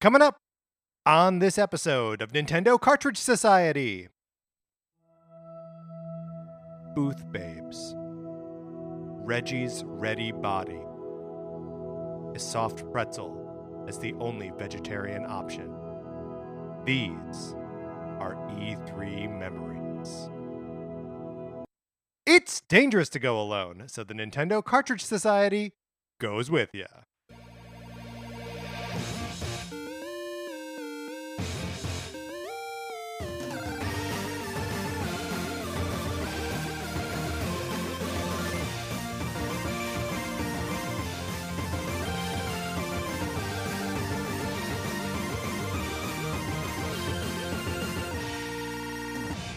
Coming up on this episode of Nintendo Cartridge Society Booth Babes. Reggie's Ready Body. A soft pretzel as the only vegetarian option. These are E3 memories. It's dangerous to go alone, so the Nintendo Cartridge Society goes with you.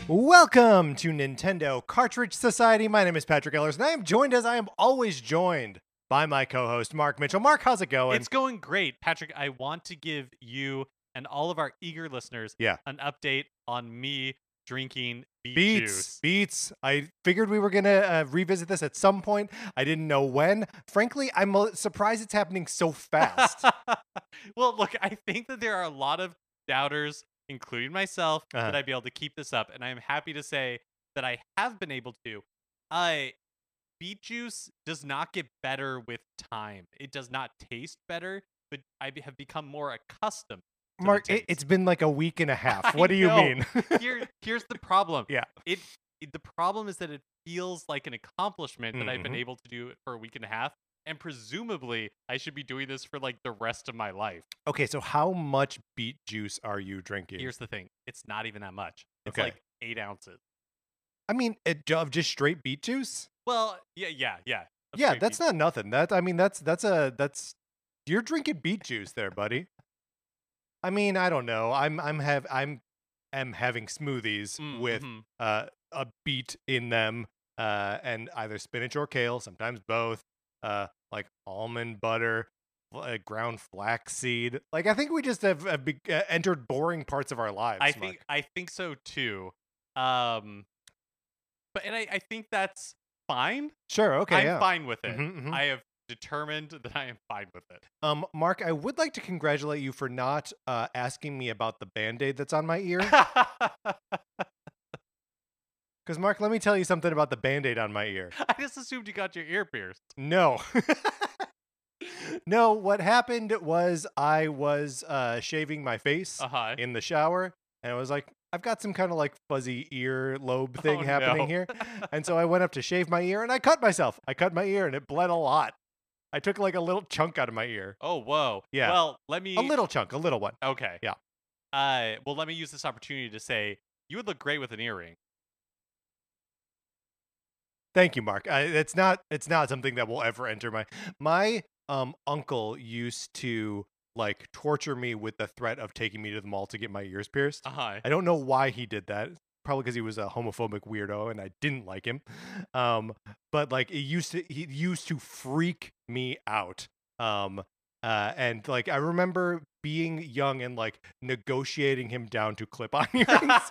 Welcome to Nintendo Cartridge Society. My name is Patrick Ellers, and I am joined as I am always joined by my co-host Mark Mitchell. Mark, how's it going? It's going great, Patrick. I want to give you and all of our eager listeners Yeah. an update on me drinking beet beats, juice. beats. I figured we were gonna uh, revisit this at some point. I didn't know when. Frankly, I'm surprised it's happening so fast. well, look, I think that there are a lot of doubters, including myself, Uh-huh. that I'd be able to keep this up, and I am happy to say that I have been able to. I beet juice does not get better with time. It does not taste better, but I have become more accustomed. to Mark, it, it's been like a week and a half. I What do you know. mean? Here, here's the problem. Yeah. It, it the problem is that it feels like an accomplishment that I've been Mhm. able to do it for a week and a half, and presumably I should be doing this for like the rest of my life. okay, so how much beet juice are you drinking? Here's the thing: it's not even that much. It's Okay. like eight ounces. I mean, it, of just straight beet juice. Well, yeah, yeah, yeah. yeah, that's not nothing. That I mean, that's that's a that's you're drinking beet juice there, buddy. I mean, I don't know. I'm I'm have I'm am having smoothies Mm, with mhm. uh, a beet in them, uh, and either spinach or kale, sometimes both. Uh, like almond butter, fl- uh, ground flaxseed. Like I think we just have, have be- uh, entered boring parts of our lives. I Mark. think I think so too. Um, but and I, I think that's fine. Sure. Okay. I'm yeah. fine with it. Mhm, mhm. I have determined that I am fine with it. Um, Mark, I would like to congratulate you for not uh, asking me about the band aid that's on my ear. Because, Mark, let me tell you something about the band aid on my ear. I just assumed you got your ear pierced. No. no, what happened was I was uh, shaving my face Uh huh. in the shower, and I was like, I've got some kind of like fuzzy ear lobe thing Oh, happening no. here. And so I went up to shave my ear, and I cut myself. I cut my ear, and it bled a lot. I took like a little chunk out of my ear. oh whoa. Yeah. Well, let me. A little chunk, a little one. Okay. Yeah. Uh, well, let me use this opportunity to say you would look great with an earring. Thank you, Mark. I, it's not it's not something that will ever enter my my um uncle used to like torture me with the threat of taking me to the mall to get my ears pierced. Uh huh. I don't know why he did that. Probably because he was a homophobic weirdo and I didn't like him. Um, but like it used to he used to freak me out. Um uh, and like I remember being young and like negotiating him down to clip on earrings.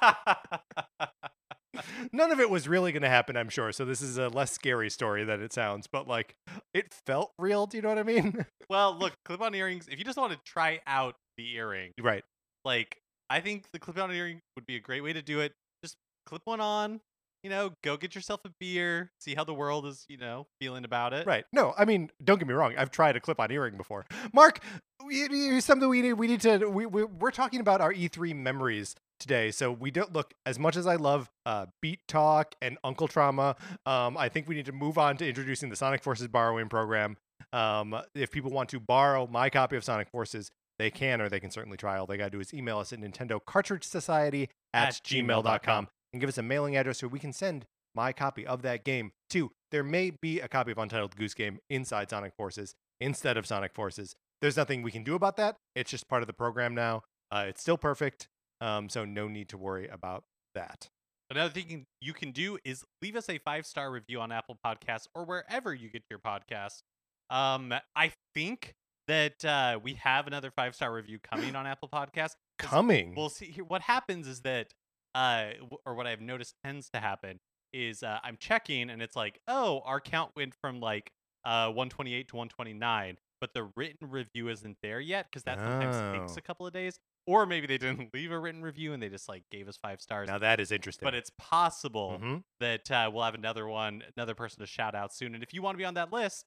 None of it was really going to happen, I'm sure. So this is a less scary story than it sounds, but like it felt real. Do you know what I mean? well, look, clip-on earrings. If you just want to try out the earring, right. like I think the clip-on earring would be a great way to do it. Just clip one on. You know, go get yourself a beer. See how the world is. You know, feeling about it. Right. No, I mean, don't get me wrong. I've tried a clip-on earring before. Mark, we- something we need. We need to. We, we we're talking about our E3 memories today. So we don't look as much as I love uh, Beet Talk and Uncle Trauma. Um, I think we need to move on to introducing the Sonic Forces borrowing program. Um, if people want to borrow my copy of Sonic Forces, they can, or they can certainly try. All they got to do is email us at Nintendo Cartridge Society at, At gmail.com gmail.com. and give us a mailing address so we can send my copy of that game to. There may be a copy of Untitled Goose Game inside Sonic Forces instead of Sonic Forces. There's nothing we can do about that. It's just part of the program now. Uh, it's still perfect, um, so no need to worry about that. Another thing you can do is leave us a five star review on Apple Podcasts or wherever you get your podcast. Um, I think that uh, we have another five star review coming on Apple Podcasts. Coming. We'll see. Here, what happens is that, uh, or what I've noticed tends to happen is uh, I'm checking and it's like, oh, our count went from like uh 128 to 129, but the written review isn't there yet because that sometimes takes Oh. a couple of days. Or maybe they didn't leave a written review and they just like gave us five stars. Now that is interesting. but it's possible Mhm. that uh, we'll have another one, another person to shout out soon. And if you want to be on that list,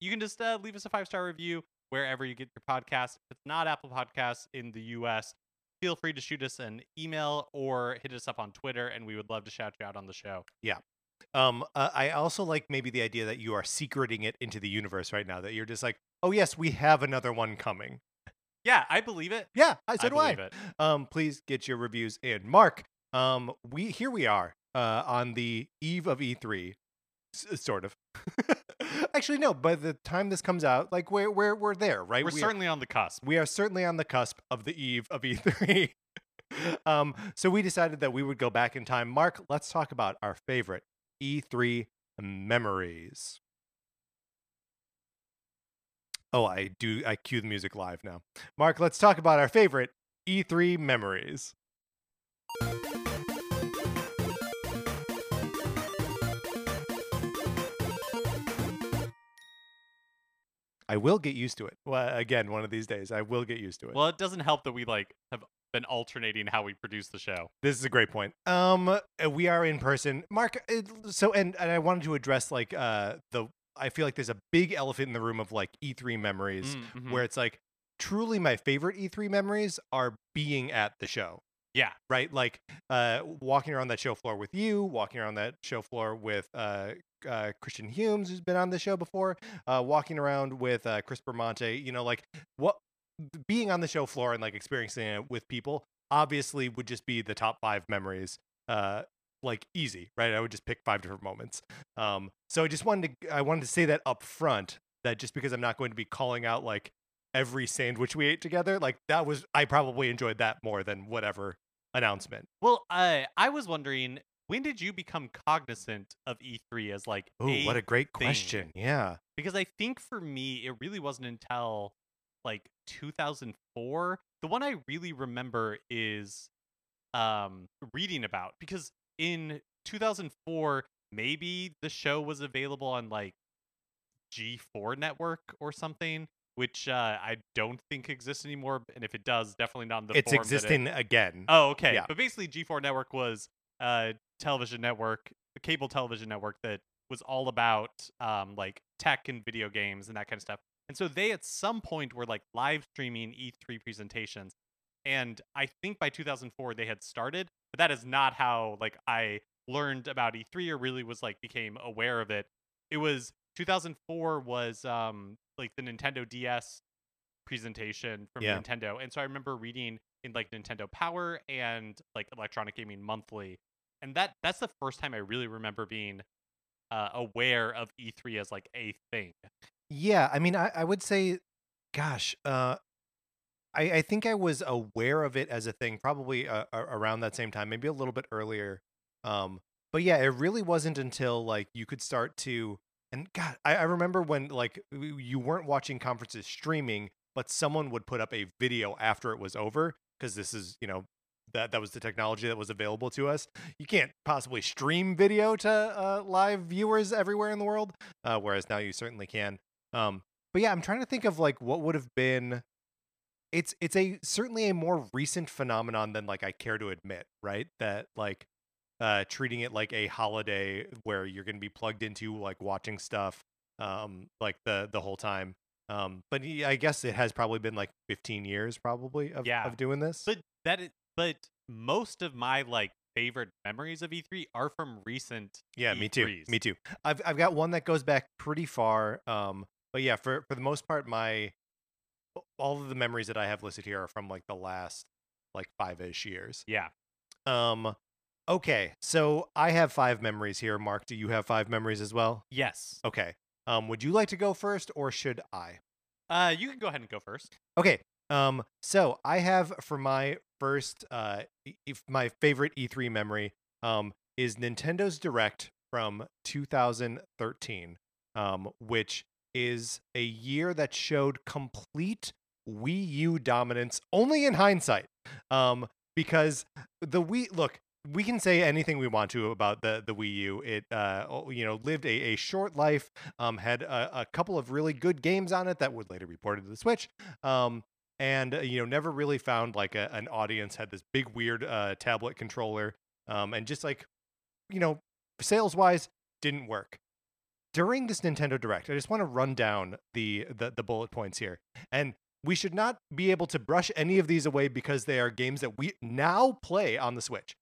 you can just uh, leave us a five star review wherever you get your podcast. If it's not Apple Podcasts in the US, feel free to shoot us an email or hit us up on Twitter, and we would love to shout you out on the show. Yeah. Um, uh, I also like maybe the idea that you are secreting it into the universe right now. That you're just like, oh yes, we have another one coming. Yeah, I believe it. Yeah, I I so do I. believe it. Um, please get your reviews in. Mark, um, we here we are uh, on the eve of E3, s- sort of. Actually, no. By the time this comes out, like we're we're we're there, right? We're We are- certainly on the cusp. we are certainly on the cusp of the eve of E3. um, so we decided that we would go back in time. Mark, let's talk about our favorite E3 memories. Oh, I do. I cue the music live now. Mark, let's talk about our favorite E3 memories. I will get used to it. Well, again, one of these days, I will get used to it. Well, it doesn't help that we like have been alternating how we produce the show. This is a great point. Um, uh, we are in person, Mark. uh, So, and and I wanted to address like uh the. I feel like there's a big elephant in the room of like E3 memories, Mm, mhm. where it's like truly my favorite E3 memories are being at the show. Yeah. Right, like uh, walking around that show floor with you, walking around that show floor with uh, uh, Christian Humes, who's been on the show before, uh, walking around with uh, Chris Bermonte. You know, like what being on the show floor and like experiencing it with people obviously would just be the top five memories uh like easy right i would just pick five different moments um so i just wanted to i wanted to say that up front that just because i'm not going to be calling out like every sandwich we ate together like that was i probably enjoyed that more than whatever announcement Well, I I was wondering when did you become cognizant of E3 as like oh what a great thing? question yeah because I think for me it really wasn't until like 2004. The one I really remember is um reading about because in 2004 maybe the show was available on like G4 network or something which uh, I don't think exists anymore and if it does definitely not in the it's form that it- existing again Oh, okay. Yeah. But basically, G4 Network was a television network, a cable television network that was all about um, like tech and video games and that kind of stuff. And so they at some point were like live streaming E3 presentations. And I think by 2004 they had started, but that is not how like I learned about E3 or really was like became aware of it. It was 2004 was um like the Nintendo DS presentation from Yeah. Nintendo. And so I remember reading in like Nintendo Power and like Electronic Gaming Monthly. And that that's the first time I really remember being uh, aware of E3 as like a thing. Yeah, I mean, I, I would say, gosh, uh, I, I think I was aware of it as a thing probably uh, around that same time, maybe a little bit earlier. Um, but yeah, it really wasn't until like you could start to, and God, I, I remember when like you weren't watching conferences streaming, but someone would put up a video after it was over because this is, you know, that that was the technology that was available to us. You can't possibly stream video to uh, live viewers everywhere in the world, uh, whereas now you certainly can. Um, but yeah, I'm trying to think of like what would have been. It's it's a certainly a more recent phenomenon than like I care to admit, right? That like uh, treating it like a holiday where you're going to be plugged into like watching stuff um, like the the whole time. Um, but I guess it has probably been like 15 years probably of, Yeah. of doing this. But that is, but most of my like favorite memories of E3 are from recent Yeah, me too. Me too. I've I've got one that goes back pretty far. Um, but yeah, for for the most part, my all of the memories that I have listed here are from like the last like five ish years. Yeah. Um, okay, so I have five memories here. Mark, do you have five memories as well? Yes. Okay. Um, would you like to go first, or should I? Uh, you can go ahead and go first. Okay. Um, so I have for my first, uh, if my favorite E3 memory, um, is Nintendo's Direct from 2013, um, which is a year that showed complete Wii U dominance only in hindsight. Um, because the Wii, look, we can say anything we want to about the the Wii U. It uh you know lived a, a short life. Um, had a, a couple of really good games on it that would later be ported to the Switch. Um, and uh, you know never really found like a, an audience. Had this big weird uh tablet controller. Um, and just like you know sales wise didn't work. During this Nintendo Direct, I just want to run down the, the the bullet points here. And we should not be able to brush any of these away because they are games that we now play on the Switch.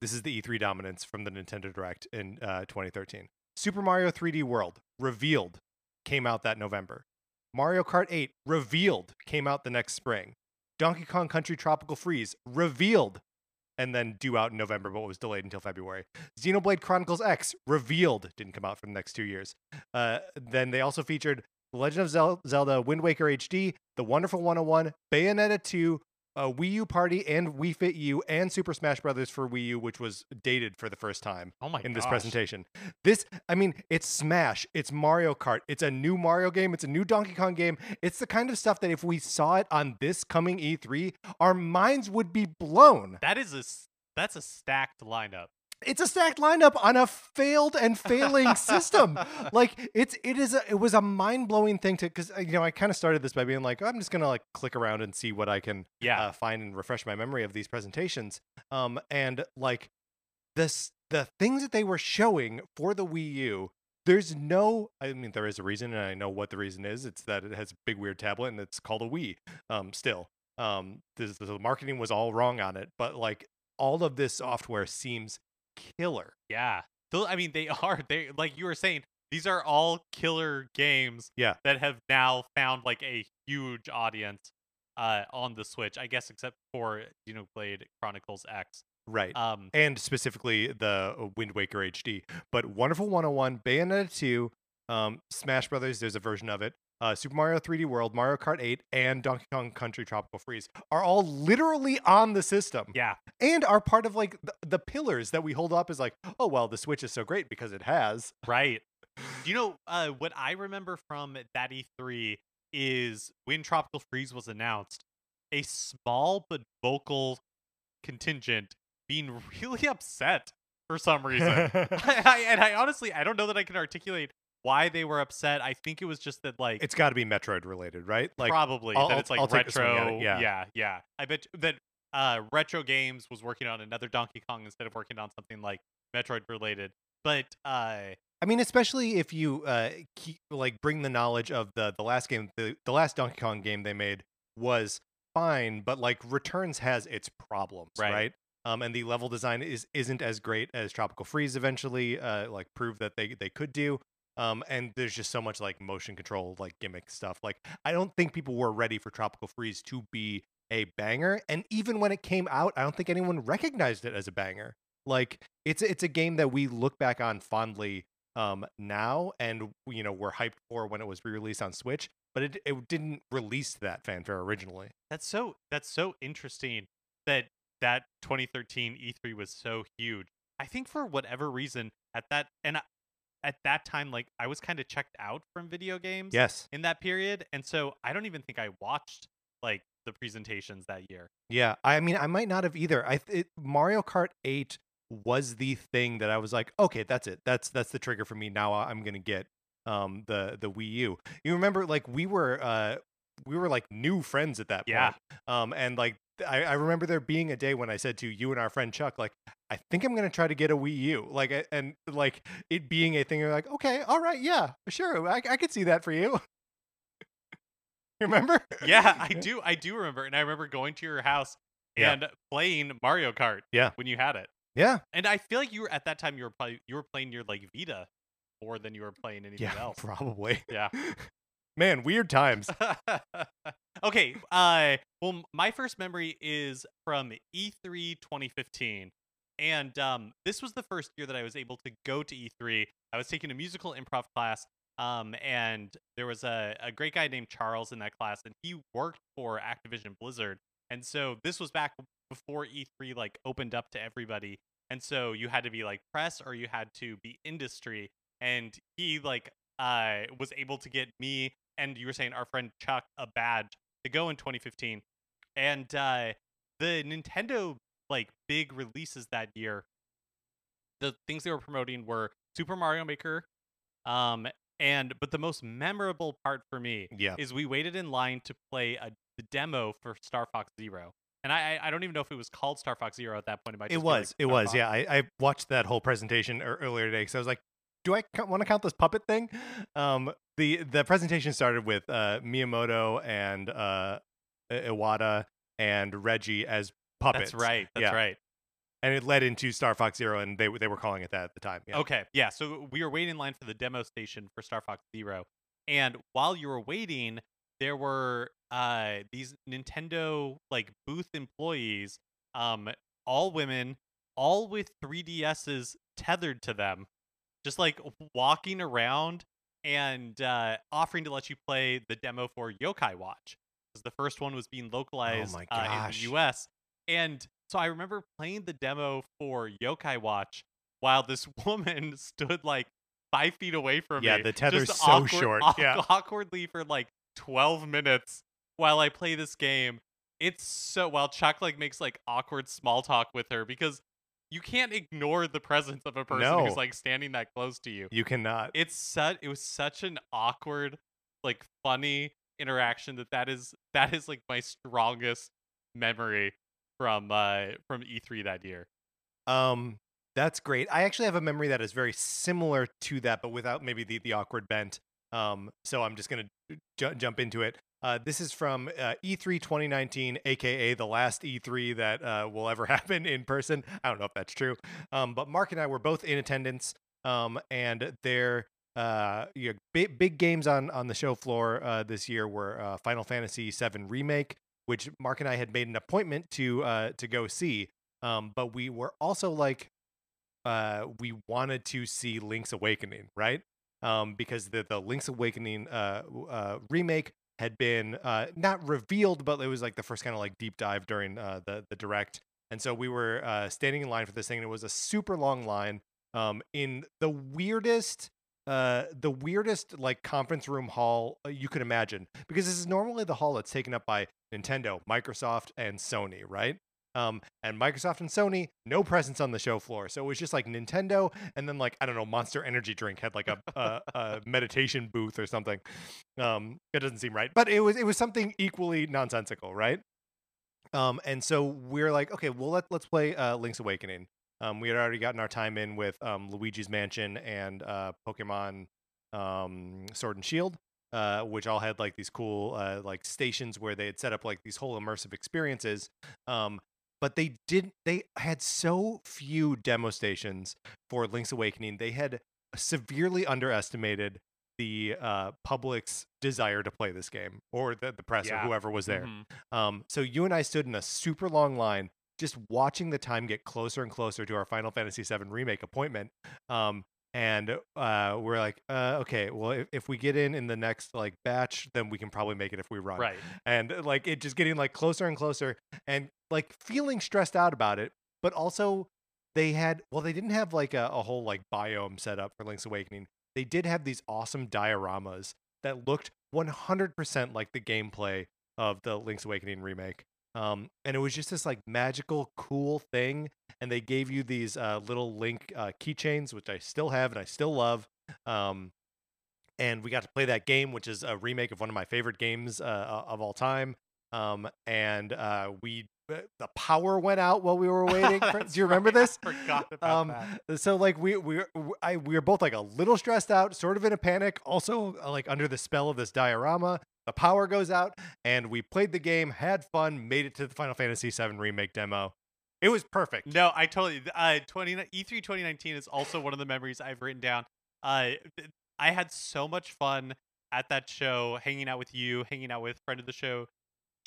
This is the E3 dominance from the Nintendo Direct in uh, 2013. Super Mario 3D World revealed came out that November. Mario Kart 8 revealed came out the next spring. Donkey Kong Country Tropical Freeze revealed and then due out in November, but was delayed until February. Xenoblade Chronicles X revealed didn't come out for the next two years. Uh, then they also featured Legend of Zelda Wind Waker HD, The Wonderful 101, Bayonetta 2, uh, Wii U Party, and Wii Fit U, and Super Smash Brothers for Wii U, which was dated for the first time Oh my in this gosh. presentation. This, I mean, it's Smash, it's Mario Kart, it's a new Mario game, it's a new Donkey Kong game. It's the kind of stuff that if we saw it on this coming E3, our minds would be blown. That is a that's a stacked lineup. It's a stacked lineup on a failed and failing system. Like it's it is a, it was a mind blowing thing to because you know I kind of started this by being like I'm just gonna like click around and see what I can Yeah. uh, find and refresh my memory of these presentations. Um, and like this, the things that they were showing for the Wii U, there's no, I mean, there is a reason, and I know what the reason is. It's that it has a big weird tablet, and it's called a Wii. Um, still, um, this, the marketing was all wrong on it, but like all of this software seems killer. Yeah. I mean they are they like you were saying these are all killer games Yeah. that have now found like a huge audience uh on the Switch. I guess except for you know Blade Chronicles X. Right. Um and specifically the uh, Wind Waker HD. But Wonderful 101, Bayonetta 2, um, Smash Brothers, there's a version of it. Uh, Super Mario 3D World, Mario Kart 8, and Donkey Kong Country Tropical Freeze are all literally on the system yeah. and are part of like the, the pillars that we hold up as like, oh well, the Switch is so great because it has. Right. You know, uh, what I remember from that E3 is when Tropical Freeze was announced, a small but vocal contingent being really upset for some reason. I, I, and I honestly, I don't know that I can articulate why they were upset. I think it was just that, like, it's got to be Metroid related, right? Like probably I'll- that I'll- it's like I'll take a swing at it, retro. yeah. yeah, yeah. I bet that uh, Retro Games was working on another Donkey Kong instead of working on something like Metroid related. But uh, I mean, especially if you uh, keep, like bring the knowledge of the the last game, the the last Donkey Kong game they made was fine, but like Returns has its problems, Right. right? Um, and the level design is isn't as great as Tropical Freeze eventually uh, like proved that they they could do. Um, and there's just so much like motion control, like gimmick stuff. Like I don't think people were ready for Tropical Freeze to be a banger. And even when it came out, I don't think anyone recognized it as a banger. Like it's it's a game that we look back on fondly um now and you know we're hyped for when it was re-released on Switch, but it it didn't release that fanfare originally. That's so that's so interesting that that 2013 E3 was so huge. I think for whatever reason at that and at that time like I was kind of checked out from video games Yes. in that period and so I don't even think I watched like the presentations that year. Yeah. I mean, I might not have either. I th- it, Mario Kart 8 was the thing that I was like, okay, that's it. That's that's the trigger for me. Now I'm gonna get um the the Wii U. You remember like we were uh we were like new friends at that Yeah. point. Um and like I, I remember there being a day when I said to you and our friend Chuck, like, I think I'm gonna try to get a Wii U. Like and like it being a thing, you're like, okay, all right, yeah, sure, I, I could see that for you. you remember? Yeah, I do I do remember and I remember going to your house Yeah. and playing Mario Kart Yeah. when you had it. Yeah. And I feel like you were at that time you were probably you were playing your like Vita more than you were playing anything Yeah. else. Probably. Yeah. Man, weird times. okay. Uh, well, my first memory is from E E3 2015, and um, this was the first year that I was able to go to E3. I was taking a musical improv class, um, and there was a, a great guy named Charles in that class, and he worked for Activision Blizzard, and so this was back before E3 like opened up to everybody, and so you had to be like press or you had to be industry, and he like uh was able to get me and you were saying our friend Chuck a badge to go in 2015. And uh, the Nintendo like big releases that year, the things they were promoting were Super Mario Maker, um, and but the most memorable part for me Yeah. is we waited in line to play a the demo for Star Fox Zero, and I I don't even know if it was called Star Fox Zero at that point. It, It be, like, was. It was. Fox. Yeah. I, I watched that whole presentation earlier today because I was like, do I want to count this puppet thing? Um, the the presentation started with uh, Miyamoto and uh, Iwata and Reggie as puppets. That's right. That's Yeah. right. And it led into Star Fox Zero, and they they were calling it that at the time. Yeah. Okay, yeah. So we were waiting in line for the demo station for Star Fox Zero, and while you were waiting, there were uh these Nintendo like booth employees, um, all women, all with 3DSs tethered to them, just like walking around and uh, offering to let you play the demo for Yokai Watch. Because the first one was being localized my uh, in the US, and so I remember playing the demo for Yokai Watch while this woman stood like five feet away from Yeah, me. Yeah, the tether's just so awkward- short, yeah. awkwardly for like twelve minutes while I play this game. It's so while Chuck like makes like awkward small talk with her because you can't ignore the presence of a person No. who's like standing that close to you. You cannot. It's such it was such an awkward, like funny interaction that that is that is like my strongest memory from uh from E3 that year. Um, that's great. I actually have a memory that is very similar to that, but without maybe the, the awkward bent. Um, so I'm just gonna ju- jump into it. Uh, this is from uh, E3 2019, aka the last E3 that uh, will ever happen in person. I don't know if that's true, um, but Mark and I were both in attendance, um, and their uh, you know, big, big games on on the show floor uh, this year were uh, Final Fantasy VII Remake, which Mark and I had made an appointment to to go see. Um, but we were also like, we wanted to see Link's Awakening, right? Um, because the the Link's Awakening remake had been uh, not revealed, but it was like the first kind of like deep dive during uh, the the direct, and so we were uh, standing in line for this thing, and it was a super long line um, in the weirdest. Uh, the weirdest like conference room hall uh, you could imagine because this is normally the hall that's taken up by Nintendo, Microsoft, and Sony, right? Um, and Microsoft and Sony, no presence on the show floor. So it was just like Nintendo, and then like I don't know, Monster Energy Drink had like a, a, a meditation booth or something. Um, it doesn't seem right, but it was it was something equally nonsensical, right? Um, and so we're like, okay, well let let's play uh, Link's Awakening. Um, we had already gotten our time in with um, Luigi's Mansion and uh, Pokemon um, Sword and Shield, uh, which all had like these cool uh, like stations where they had set up like these whole immersive experiences. Um, but they didn't. They had so few demo stations for Link's Awakening. They had severely underestimated the uh, public's desire to play this game, or the, the press, Yeah. or whoever was there. Mhm. Um, so you and I stood in a super long line, just watching the time get closer and closer to our Final Fantasy VII remake appointment. Um, and uh, we're like, uh, okay, well, if, if we get in in the next like batch, then we can probably make it if we run. Right. And like it just getting like closer and closer, and like feeling stressed out about it, but also they had well, they didn't have like a, a whole like biome set up for Link's Awakening. They did have these awesome dioramas that looked 100% like the gameplay of the Link's Awakening remake. Um, and it was just this like magical, cool thing. And they gave you these uh, little Link uh, keychains, which I still have and I still love. Um, and we got to play that game, which is a remake of one of my favorite games uh, of all time. Um, and uh, we uh, the power went out while we were waiting. for- do you remember right, I this? forgot about um, that. so like we we I we were both like a little stressed out, sort of in a panic, also uh, like under the spell of this diorama. The power goes out, and we played the game, had fun, made it to the Final Fantasy VII remake demo. It was perfect. No, I totally. Uh, twenty E three twenty nineteen is also one of the memories I've written down. Uh, I had so much fun at that show, hanging out with you, hanging out with friend of the show,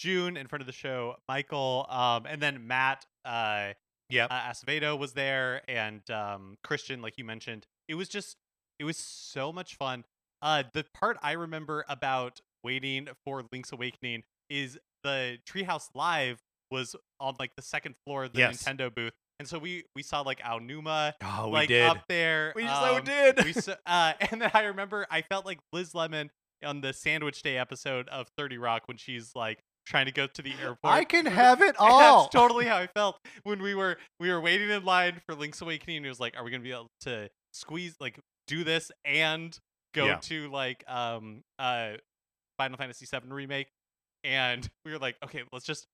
June, in front of the show, Michael, um, and then Matt. Uh, Yep. uh, Acevedo was there, and um, Christian, like you mentioned. It was just, it was so much fun. Uh, the part I remember about waiting for Link's Awakening is the Treehouse Live was on like the second floor of the Yes. Nintendo booth, and so we we saw like Aonuma oh, we like did. up there. we so um, did. we saw, uh, and then I remember I felt like Liz Lemon on the Sandwich Day episode of Thirty Rock when she's like, trying to go to the airport. I can have it all. That's totally how I felt when we were we were waiting in line for Link's Awakening. And it was like, are we gonna be able to squeeze like do this and go Yeah. to like um uh Final Fantasy VII remake? And we were like, okay, let's just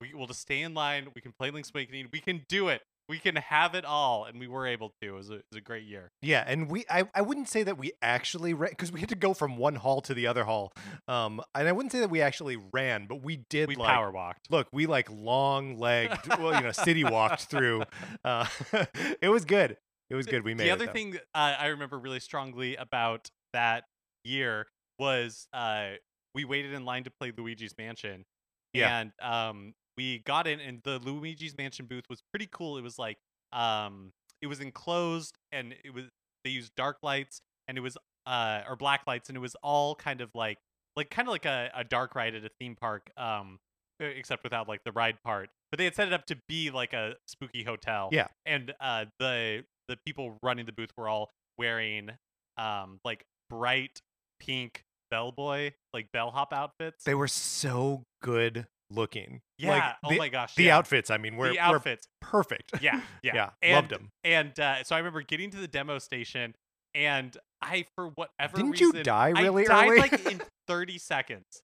we will just stay in line. We can play Link's Awakening. We can do it. We can have it all, and we were able to. It was a, it was a great year. Yeah, and we I, I wouldn't say that we actually ran because we had to go from one hall to the other hall. Um, and I wouldn't say that we actually ran, but we did We like power walked. look, we like long legged, well, you know, city walked through. Uh, it was good. It was good. We made the other though. thing uh, I remember really strongly about that year was uh, we waited in line to play Luigi's Mansion. Yeah. And um, we got in, and the Luigi's Mansion booth was pretty cool. It was like um, it was enclosed, and it was they used dark lights, and it was uh, or black lights, and it was all kind of like like kind of like a, a dark ride at a theme park. Um, except without like the ride part. But they had set it up to be like a spooky hotel Yeah. and uh the the people running the booth were all wearing um like bright pink bellboy like bellhop outfits They were so good looking. yeah Like, oh the, my gosh the yeah. outfits, I mean, were, the were outfits perfect. yeah yeah yeah, and, loved them. and uh so i remember getting to the demo station and i for whatever Didn't you die really I died early? like in 30 seconds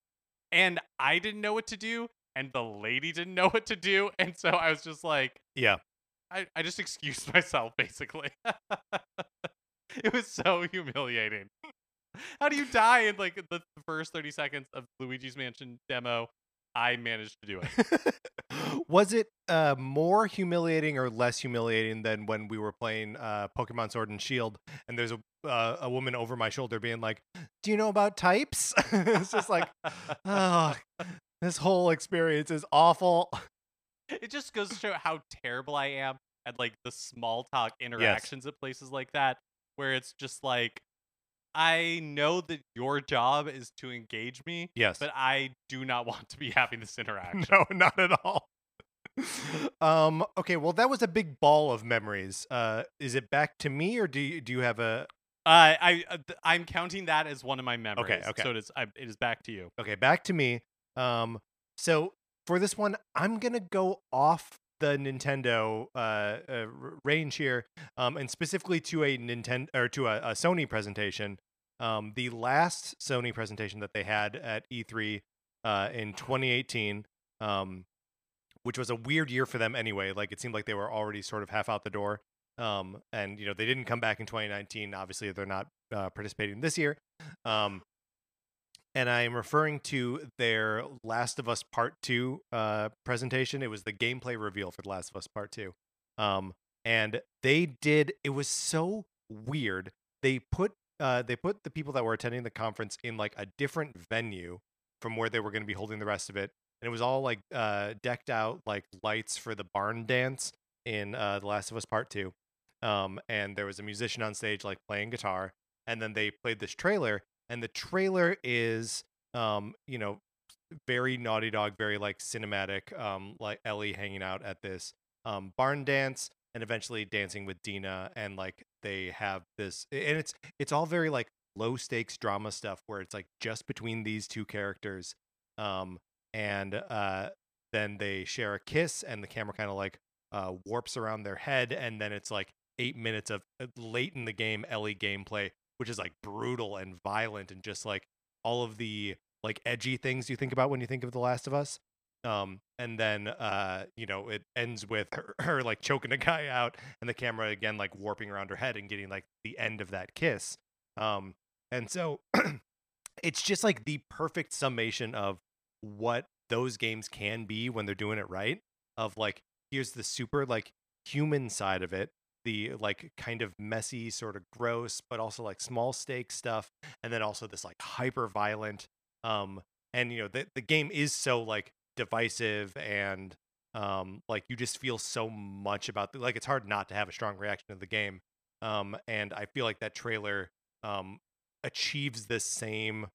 and i didn't know what to do and the lady didn't know what to do and so i was just like Yeah. I, I just excused myself basically. it was so humiliating. How do you die in like the first 30 seconds of Luigi's Mansion demo? I managed to do it. was it uh, more humiliating or less humiliating than when we were playing uh, Pokemon Sword and Shield and there's a uh, a woman over my shoulder being like, "Do you know about types?" it's just like, oh, this whole experience is awful. it just goes to show how terrible I am at like the small talk interactions at places like that, where it's just like, I know that your job is to engage me, Yes. but I do not want to be having this interaction. No, not at all. um. Okay. Well, that was a big ball of memories. Uh, is it back to me, or do you do you have a? Uh, I I'm counting that as one of my memories. okay. okay. So it is. I, it is back to you. Okay, back to me. Um. So for this one, I'm gonna go off the Nintendo uh, uh range here, um, and specifically to a Nintendo or to a, a Sony presentation. Um, the last Sony presentation that they had at E3 uh, in 2018, um, which was a weird year for them anyway. Like it seemed like they were already sort of half out the door. Um, and you know they didn't come back in 2019. Obviously, they're not uh, participating this year. Um, and I am referring to their Last of Us Part Two uh, presentation. It was the gameplay reveal for The Last of Us Part Two, um, and they did. It was so weird. They put uh, they put the people that were attending the conference in like a different venue from where they were going to be holding the rest of it, and it was all like uh, decked out like lights for the barn dance in uh, The Last of Us Part Two, um, and there was a musician on stage like playing guitar, and then they played this trailer, and the trailer is um, you know very Naughty Dog, very like cinematic, um, like Ellie hanging out at this um, barn dance and eventually dancing with Dina, and like they have this, and it's it's all very like low stakes drama stuff where it's like just between these two characters, um, and uh, then they share a kiss, and the camera kind of like uh, warps around their head, and then it's like eight minutes of uh, late in the game Ellie gameplay, which is like brutal and violent, and just like all of the like edgy things you think about when you think of The Last of Us. Um, and then uh, you know, it ends with her, her like choking a guy out and the camera again like warping around her head and getting like the end of that kiss. Um, and so it's just like the perfect summation of what those games can be when they're doing it right. Of like, here's the super like human side of it, the like kind of messy, sort of gross, but also like small stake stuff, and then also this like hyper violent. Um, and you know the the game is so like divisive and um like you just feel so much about the, like it's hard not to have a strong reaction to the game. Um, and I feel like that trailer um achieves this same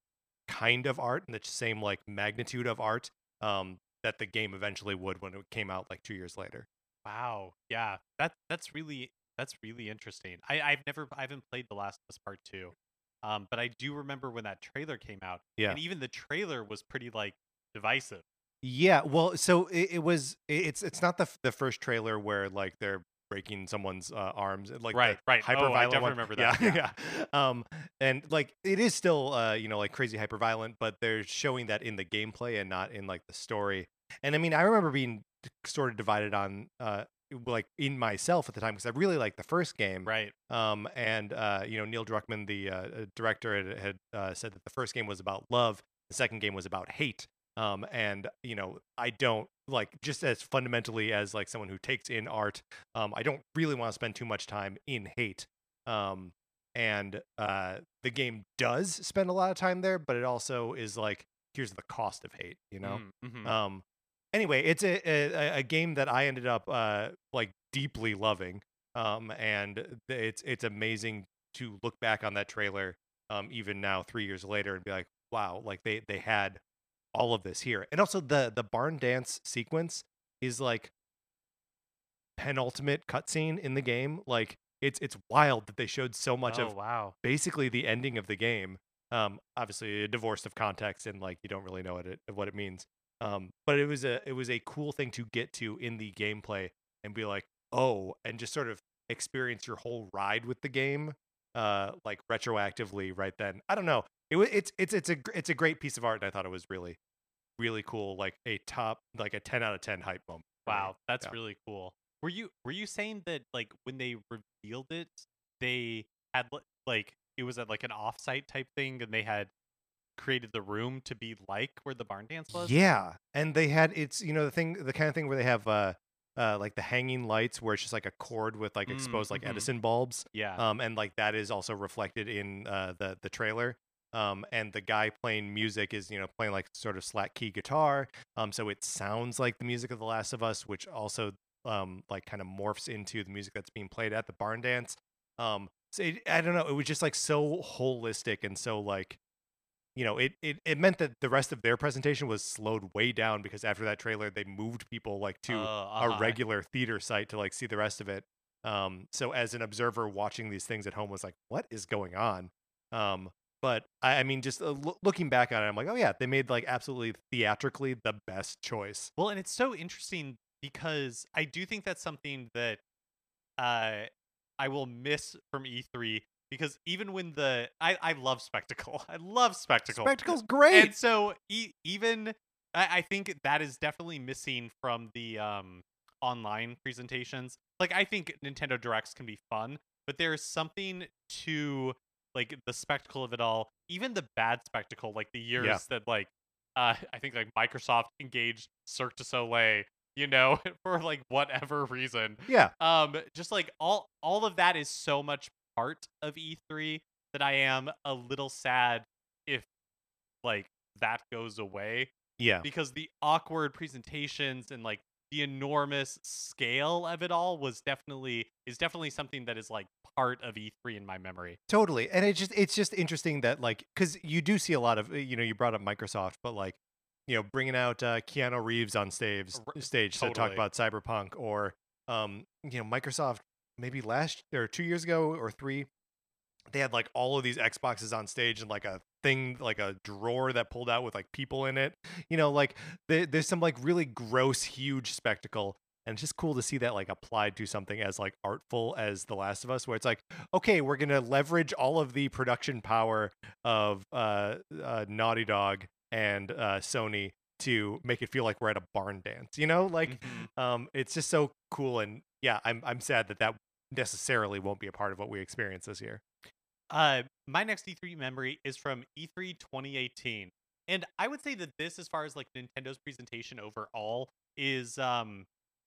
kind of art and the same like magnitude of art um that the game eventually would when it came out like two years later. Wow. Yeah. That that's really that's really interesting. I I've never I haven't played The Last of Us Part Two, um, but I do remember when that trailer came out, Yeah. and even the trailer was pretty like divisive. Yeah, well, so it, it was. it- It's it's not the f- the first trailer where like they're breaking someone's uh, arms, like the Right, right. hyper Oh, I violent definitely one. remember Yeah, that, yeah. Um, and like it is still uh, you know, like crazy hyper violent, but they're showing that in the gameplay and not in like the story. And I mean, I remember being d- sort of divided on uh, like in myself at the time because I really liked the first game, Right. um, and uh, you know Neil Druckmann, the uh, uh, director, had, had uh, said that the first game was about love, the second game was about hate. Um, and you know, I don't like just as fundamentally as like someone who takes in art. Um, I don't really want to spend too much time in hate. Um, and uh, the game does spend a lot of time there, but it also is like here's the cost of hate. You know. Mm, mhm. Um, anyway, it's a, a a game that I ended up uh like deeply loving. Um, and it's it's amazing to look back on that trailer, um, even now three years later, and be like, wow, like they they had all of this here, and also the the barn dance sequence is like penultimate cutscene in the game. Like it's it's wild that they showed so much oh, of wow. basically the ending of the game. Um, obviously divorced of context and like you don't really know what it what it means. Um, but it was a it was a cool thing to get to in the gameplay and be like, oh, and just sort of experience your whole ride with the game, uh, like retroactively right then. I don't know. It was it's it's it's a it's a great piece of art. And I thought it was really really cool, like a top like a ten out of ten hype moment. Wow, that's Yeah. really cool. Were you were you saying that like when they revealed it, they had like it was at like an offsite type thing, and they had created the room to be like where the barn dance was? Yeah, and they had it's you know the thing the kind of thing where they have uh uh like the hanging lights where it's just like a cord with like Mm, exposed like mhm. Edison bulbs. yeah. Um and like that is also reflected in uh the the trailer. Um and the guy playing music is you know playing like sort of slack key guitar. Um so it sounds like the music of The Last of Us, which also um like kind of morphs into the music that's being played at the barn dance. Um so it, I don't know, it was just like so holistic and so like you know, it, it it meant that the rest of their presentation was slowed way down because after that trailer, they moved people like to Uh, a uh-huh. regular theater site to like see the rest of it. Um, so as an observer watching these things at home was like, what is going on? Um, but I, I mean, just uh, loo- looking back on it, I'm like, oh yeah, they made like absolutely theatrically the best choice. Well, and it's so interesting because I do think that's something that uh I will miss from E3 because even when the I I love spectacle. I love spectacle. Spectacle's great. And so e- even I, I think that is definitely missing from the um online presentations. Like I think Nintendo Directs can be fun, but there's something to like the spectacle of it all. Even the bad spectacle, like the years that like uh I think like Microsoft engaged Cirque du Soleil, you know, for like whatever reason. Yeah, um just like all all of that is so much part of E3 that I am a little sad if like that goes away yeah, because the awkward presentations and like the enormous scale of it all was definitely is definitely something that is like part of E3 in my memory. totally. And it just it's just interesting that like because you do see a lot of uh, you know you brought up Microsoft, but like you know bringing out uh, Keanu Reeves on stage stage to talk about Cyberpunk or um you know Microsoft maybe last or two years ago or three they had like all of these Xboxes on stage and like a thing like a drawer that pulled out with like people in it. You know, like there there's some like really gross, huge spectacle. And it's just cool to see that like applied to something as like artful as The Last of Us, where it's like, okay, we're gonna leverage all of the production power of uh, uh Naughty Dog and uh Sony to make it feel like we're at a barn dance. You know, like Mhm. um it's just so cool and yeah, I'm I'm sad that that necessarily won't be a part of what we experience this year. Uh, my next E3 memory is from E E3 2018, and I would say that this, as far as like Nintendo's presentation overall, is um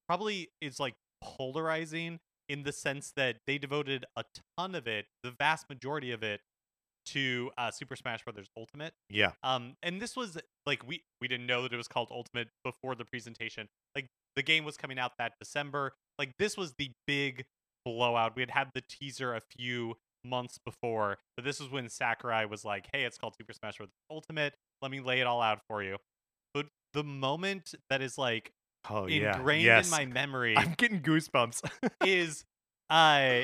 probably is like polarizing in the sense that they devoted a ton of it, the vast majority of it, to uh, Super Smash Brothers Ultimate. Yeah. Um, and this was like we we didn't know that it was called Ultimate before the presentation. Like the game was coming out that December. Like this was the big blowout. We had had the teaser a few months before, but this was when Sakurai was like, "Hey, it's called Super Smash Bros. Ultimate. Let me lay it all out for you." But the moment that is like Oh ingrained yes. in my memory I'm getting goosebumps. is uh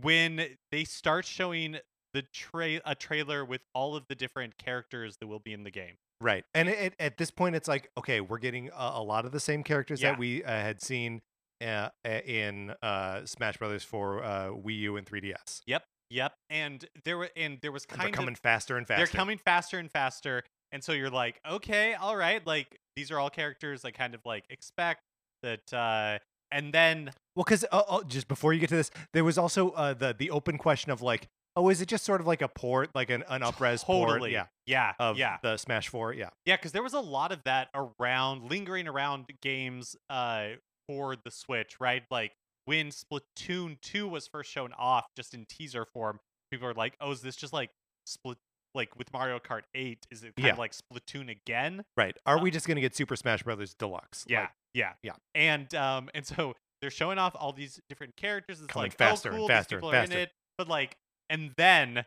when they start showing the tra- a trailer with all of the different characters that will be in the game. Right. And it, it- at this point, it's like, okay, we're getting a, a lot of the same characters Yeah. that we uh, had seen uh, in uh, Smash Brothers for uh, Wii U and 3DS. Yep, yep. And there were and there was And they're kind coming of faster and faster. they're coming faster and faster, and so you're like, okay, all right, like these are all characters I kind of like expect that, uh and then Well, because uh, uh, just before you get to this, there was also uh, the the open question of like, oh, is it just sort of like a port, like an, an upres port? totally, Yeah. yeah, Of yeah, the Smash 4. Yeah. yeah, because there was a lot of that around, lingering around games, uh, for the Switch, right? Like when Splatoon two was first shown off, just in teaser form, people are like, oh, is this just like Split? Like with Mario Kart 8, is it kind Yeah. of like Splatoon again? Right. Are Uh, we just going to get Super Smash Brothers Deluxe? Yeah, Like, yeah, yeah. And um, and so they're showing off all these different characters. It's Coming like faster oh, and cool, faster these and people are faster. in it. But like, and then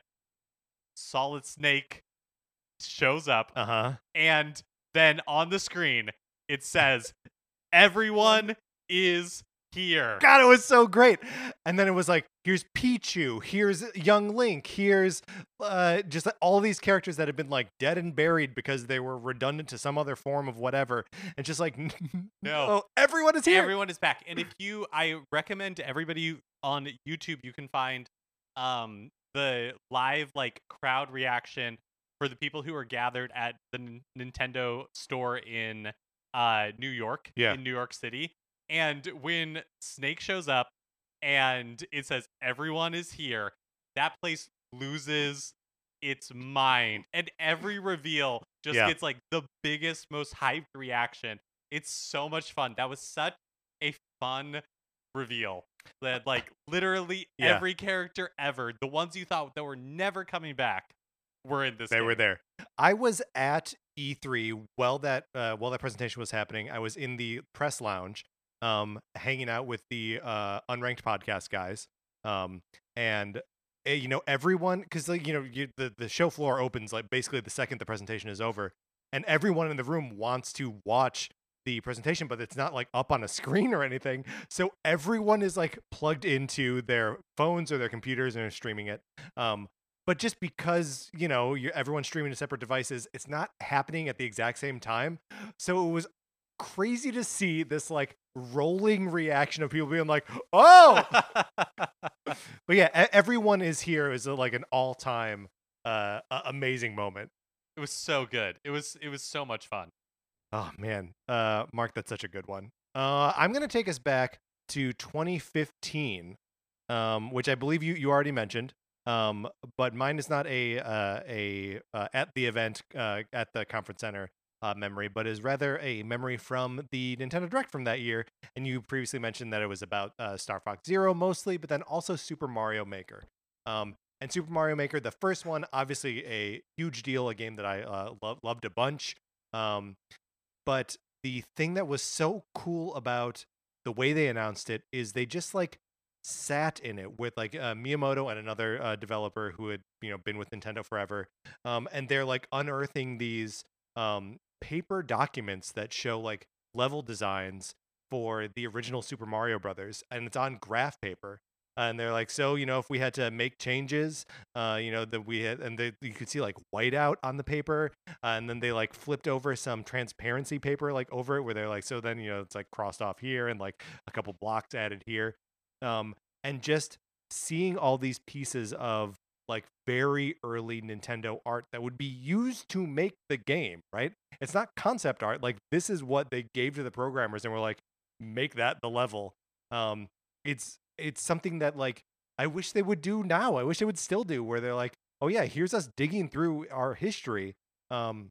Solid Snake shows up, uh huh. and then on the screen it says, "Everyone is here." God, it was so great. And then it was like, here's Pichu, here's young Link, here's uh, just all these characters that have been like dead and buried because they were redundant to some other form of whatever. And just like, no, everyone is here. Everyone is back. And if you, I recommend to everybody on YouTube, you can find um the live like crowd reaction for the people who are gathered at the N- Nintendo store in uh New York, Yeah. in New York City. And when Snake shows up and it says everyone is here, that place loses its mind. And every reveal just Yeah. gets like the biggest, most hyped reaction. It's so much fun. That was such a fun reveal. That like literally Yeah. every character ever, the ones you thought that were never coming back, were in this. they were there. I was at E3 while that uh, while that presentation was happening. I was in the press lounge, um, hanging out with the uh, unranked podcast guys, um, and eh, you know everyone because like you know you, the the show floor opens like basically the second the presentation is over, and everyone in the room wants to watch the presentation, but it's not like up on a screen or anything. So everyone is like plugged into their phones or their computers and are streaming it. Um, but just because you know everyone's streaming to separate devices, it's not happening at the exact same time. So it was crazy to see this like rolling reaction of people being like, "Oh!" but yeah, everyone is here is like an all-time uh, amazing moment. It was so good. It was it was so much fun. Oh man, uh, Mark, that's such a good one. Uh, I'm gonna take us back to 2015, um, which I believe you you already mentioned. Um, but mine is not a uh, a uh, at the event uh, at the conference center uh, memory, but is rather a memory from the Nintendo Direct from that year. And you previously mentioned that it was about uh, Star Fox Zero mostly, but then also Super Mario Maker. Um, and Super Mario Maker, the first one, obviously a huge deal, a game that I uh, lo- loved a bunch. Um, but the thing that was so cool about the way they announced it is they just like sat in it with like uh, Miyamoto and another uh, developer who had you know been with Nintendo forever, um, and they're like unearthing these um, paper documents that show like level designs for the original Super Mario Brothers, and it's on graph paper. And they're like, so you know, if we had to make changes, uh, you know, that we had, and they, you could see like whiteout on the paper, uh, and then they like flipped over some transparency paper like over it, where they're like, so then you know, it's like crossed off here and like a couple blocks added here, um, and just seeing all these pieces of like very early Nintendo art that would be used to make the game, right? It's not concept art. Like this is what they gave to the programmers and were like, make that the level. Um, it's it's something that like I wish they would do now. I wish they would still do where they're like, oh yeah, here's us digging through our history. Um,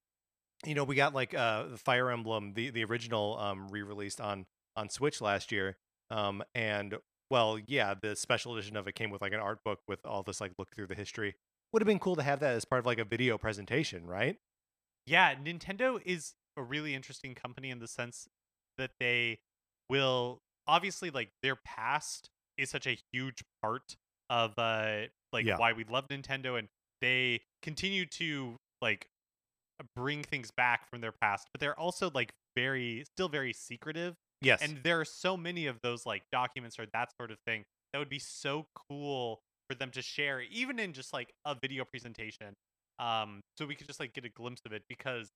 you know, we got like uh the Fire Emblem, the the original um re-released on on Switch last year. Um, and well, yeah, the special edition of it came with like an art book with all this like look through the history. Would have been cool to have that as part of like a video presentation, right? Yeah, Nintendo is a really interesting company in the sense that they will obviously like their past is such a huge part of uh like Yeah. why we love Nintendo and they continue to like bring things back from their past, but they're also like very still very secretive Yes. and there are so many of those like documents or that sort of thing that would be so cool for them to share even in just like a video presentation um so we could just like get a glimpse of it because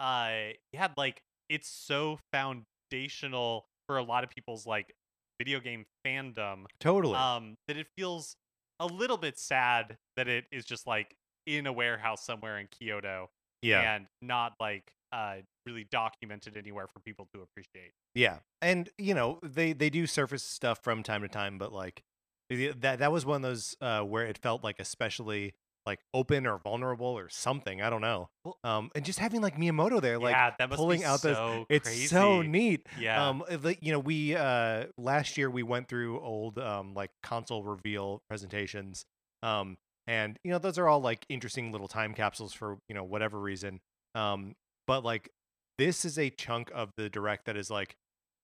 uh yeah like it's so foundational for a lot of people's like video game fandom Totally. um that it feels a little bit sad that it is just like in a warehouse somewhere in Kyoto yeah. and not like uh really documented anywhere for people to appreciate. Yeah, and you know they they do surface stuff from time to time, but like that that was one of those uh, where it felt like especially like open or vulnerable or something. I don't know. Um, and just having like Miyamoto there, like yeah, pulling out so it's crazy. so neat. Yeah. Um, like, you know, we uh last year we went through old um like console reveal presentations. Um, and you know those are all like interesting little time capsules for you know whatever reason. Um, but like this is a chunk of the direct that is like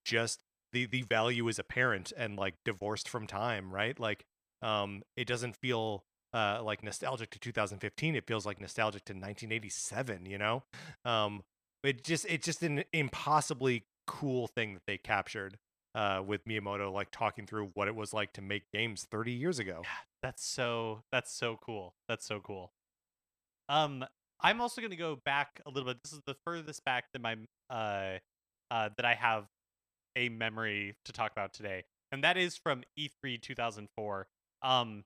just the the value is apparent and like divorced from time, right? Like um it doesn't feel uh like nostalgic to 2015. It feels like nostalgic to 1987, you know? Um it just it's just an impossibly cool thing that they captured uh with Miyamoto like talking through what it was like to make games 30 years ago. That's so that's so cool. That's so cool. Um I'm also going to go back a little bit. This is the furthest back that my uh uh that I have a memory to talk about today. And that is from E E3 2004. Um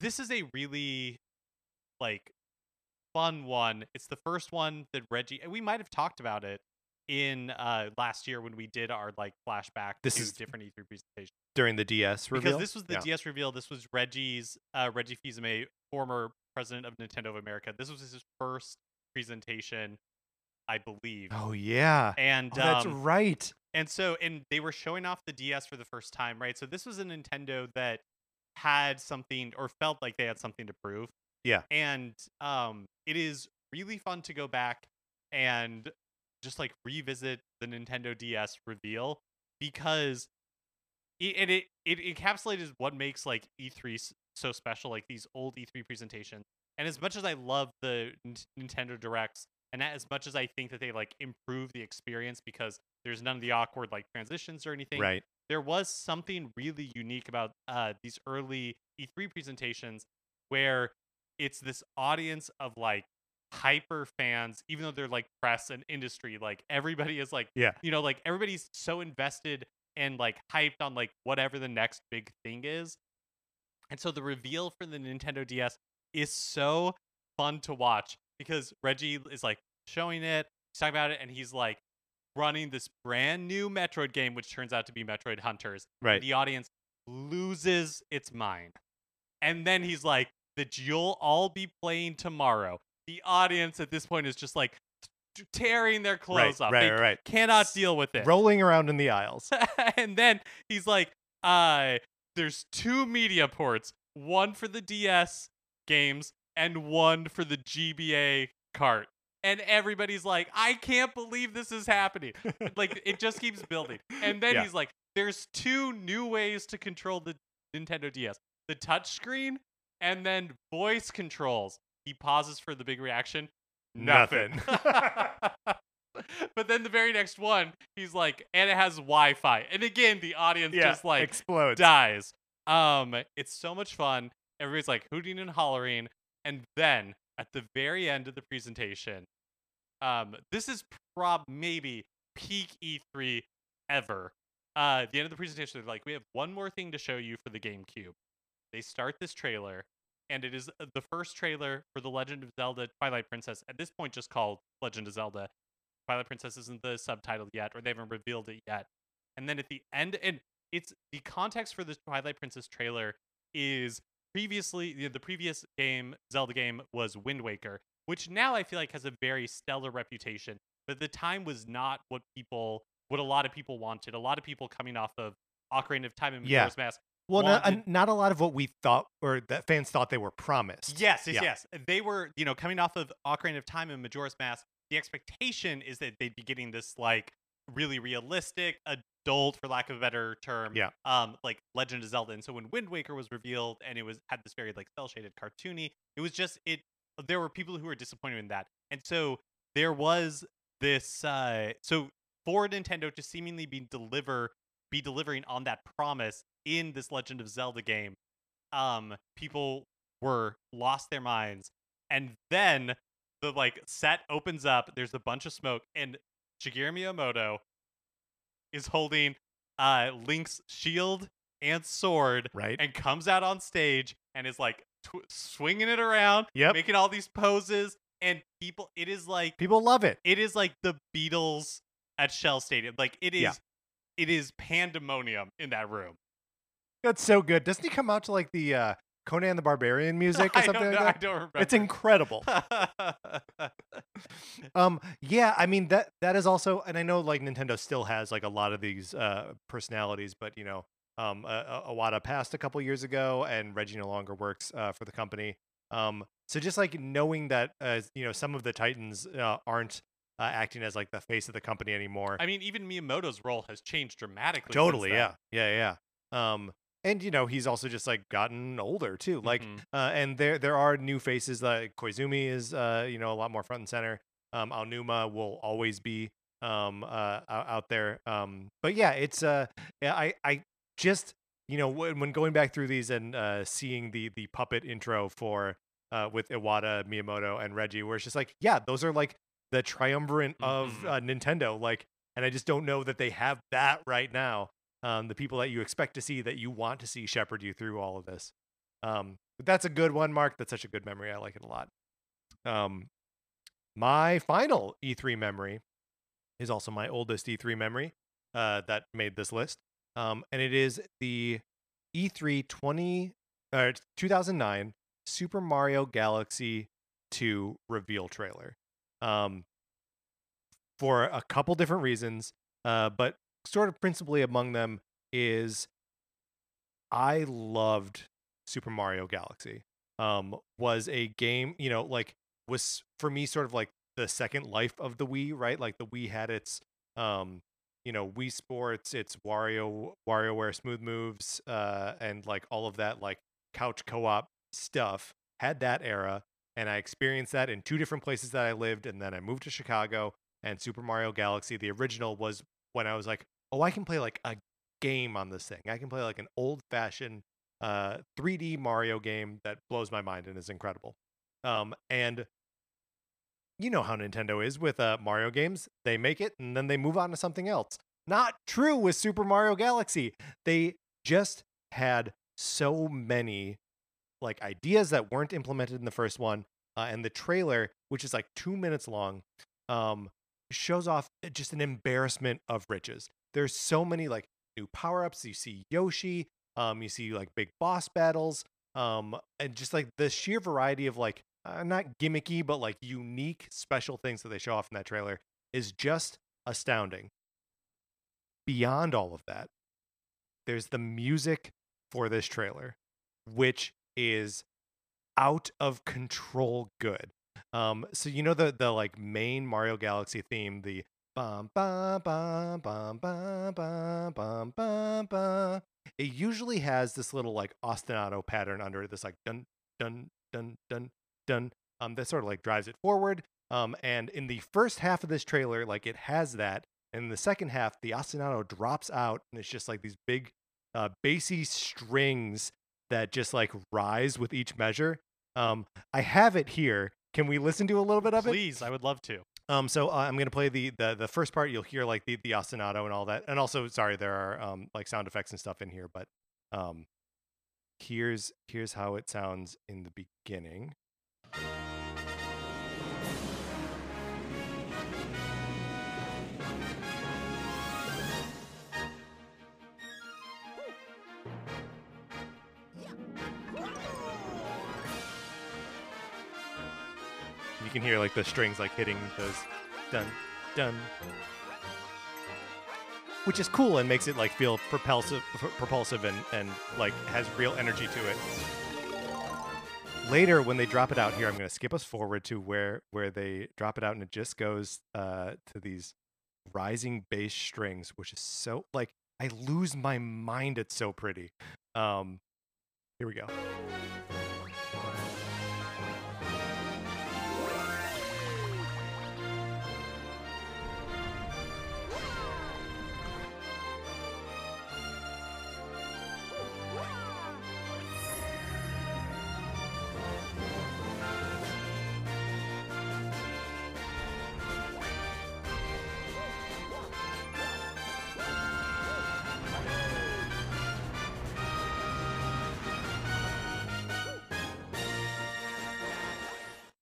this is a really like fun one. It's the first one that Reggie we might have talked about it in uh last year when we did our like flashback This to is- different E3 presentation During the DS reveal. because this was the Yeah. DS reveal. This was Reggie's uh, Reggie Fils-Aimé, former president of Nintendo of America. This was his first presentation, I believe. Oh yeah. And Oh, that's um, right. and so and they were showing off the DS for the first time, right? So this was a Nintendo that had something or felt like they had something to prove. Yeah. And um it is really fun to go back and just like revisit the Nintendo DS reveal because it and it, it encapsulated what makes like E3 s- so special, like these old E3 presentations. And as much as I love the N- Nintendo Directs, and as much as I think that they like improve the experience because there's none of the awkward like transitions or anything, Right. there was something really unique about uh, these early E3 presentations where it's this audience of like hyper fans, even though they're like press and industry, like everybody is like, Yeah. you know, like everybody's so invested and like hyped on like whatever the next big thing is. And so the reveal for the Nintendo DS is so fun to watch because Reggie is like showing it, he's talking about it, and he's like running this brand new Metroid game, which turns out to be Metroid Hunters. Right. The audience loses its mind. And then he's like, that you'll all be playing tomorrow. The audience at this point is just like tearing their clothes right, off. right, they right, right. cannot deal with it. Rolling around in the aisles. and then he's like, uh, there's two media ports, one for the DS games and one for the GBA cart. And everybody's like, I can't believe this is happening. like it just keeps building. And then Yeah. he's like, there's two new ways to control the Nintendo DS. The touchscreen and then voice controls. He pauses for the big reaction. Nothing. but then the very next one, he's like, and it has Wi-Fi. And again, the audience yeah. just like explodes. dies. Um, it's so much fun. Everybody's like hooting and hollering, and then at the very end of the presentation, um, this is prob maybe peak E3 ever. Uh, at the end of the presentation, they're like, we have one more thing to show you for the GameCube. They start this trailer, and it is uh, the first trailer for The Legend of Zelda Twilight Princess. At this point, just called Legend of Zelda. Twilight Princess isn't the subtitle yet, or they haven't revealed it yet. And then at the end, and it's the context for the Twilight Princess trailer is previously the, the previous game Zelda game was Wind Waker, which now I feel like has a very stellar reputation. But the time was not what people, what a lot of people wanted. A lot of people coming off of Ocarina of Time and Yeah. Majora's Mask. Well, not, not a lot of what we thought or that fans thought they were promised. Yes, yes, Yeah. yes. They were, you know, coming off of Ocarina of Time and Majora's Mask. The expectation is that they'd be getting this like really realistic adult, for lack of a better term, Yeah. um, like Legend of Zelda. And so when Wind Waker was revealed and it was had this very like cell shaded cartoony, it was just it. There were people who were disappointed in that, and so there was this. Uh, so for Nintendo to seemingly be deliver be delivering on that promise in this Legend of Zelda game, um, people were lost their minds, and then the like set opens up. There's a bunch of smoke, and Shigeru Miyamoto is holding uh Link's shield and sword, Right. and comes out on stage and is like tw- swinging it around, Yep. making all these poses, and people. It is like People love it. it is like the Beatles at Shea Stadium. Like it is, Yeah. it is pandemonium in that room. That's so good. Doesn't he come out to like the uh, Conan the Barbarian music or something like know. that? I don't remember. It's incredible. Um, yeah, I mean that that is also, and I know like Nintendo still has like a lot of these uh personalities, but you know, um, uh, uh, passed a couple years ago, and Reggie no longer works uh, for the company. Um, so just like knowing that, uh, you know, some of the Titans uh, aren't uh, acting as like the face of the company anymore. I mean, even Miyamoto's role has changed dramatically. totally, yeah, yeah, yeah. Um, and you know, he's also just like gotten older too. Like, Mhm. uh, and there there are new faces. Like Koizumi is, uh, you know, a lot more front and center. Um, Aonuma will always be um uh out, there. Um, but yeah, it's uh, yeah, I I just you know when when going back through these and uh seeing the the puppet intro for uh with Iwata, Miyamoto, and Reggie, where it's just like, yeah, those are like the triumvirate of Mhm. uh, Nintendo. Like, and I just don't know that they have that right now. Um, the people that you expect to see, that you want to see shepherd you through all of this. Um, but that's a good one, Mark. That's such a good memory. I like it a lot. Um, my final E3 memory is also my oldest E3 memory uh, that made this list. Um, and it is the E E3 20, uh, 2009 Super Mario Galaxy 2 reveal trailer. Um, for a couple different reasons, uh, but sort of principally among them is I loved Super Mario Galaxy. Um, was a game, you know, like was for me sort of like the second life of the Wii, right? Like the Wii had its um, you know, Wii Sports, its Wario WarioWare Smooth Moves, uh, and like all of that like couch co-op stuff had that era, and I experienced that in two different places that I lived, and then I moved to Chicago, and Super Mario Galaxy, the original, was when I was like, oh, I can play like a game on this thing. I can play like an old-fashioned uh 3D Mario game that blows my mind and is incredible. Um, and you know how Nintendo is with uh, Mario games. They make it and then they move on to something else. Not true with Super Mario Galaxy. They just had so many like ideas that weren't implemented in the first one, uh, and the trailer, which is like two minutes long, um, shows off just an embarrassment of riches. There's so many like new power ups. You see Yoshi, um, you see like big boss battles, um, and just like the sheer variety of like uh, not gimmicky but like unique special things that they show off in that trailer is just astounding. Beyond all of that, there's the music for this trailer, which is out of control good. Um, so you know the the like main Mario Galaxy theme, the bum bum bum bum bum bum bum bum bum. It usually has this little like ostinato pattern under it, this like dun dun dun dun dun. Um, that sort of like drives it forward. Um, and in the first half of this trailer, like it has that, and in the second half, the ostinato drops out, and it's just like these big, uh, bassy strings that just like rise with each measure. Um, I have it here. Can we listen to a little bit of it? Please, I would love to. Um, so uh, I'm gonna play the, the the first part. You'll hear like the the ostinato and all that, and also sorry, there are um like sound effects and stuff in here, but um, here's here's how it sounds in the beginning. You can hear like the strings like hitting those dun dun, which is cool and makes it like feel propulsive, propulsive and and like has real energy to it. Later, when they drop it out here, I'm going to skip us forward to where where they drop it out, and it just goes uh, to these rising bass strings, which is so like I lose my mind. It's so pretty. Um, here we go.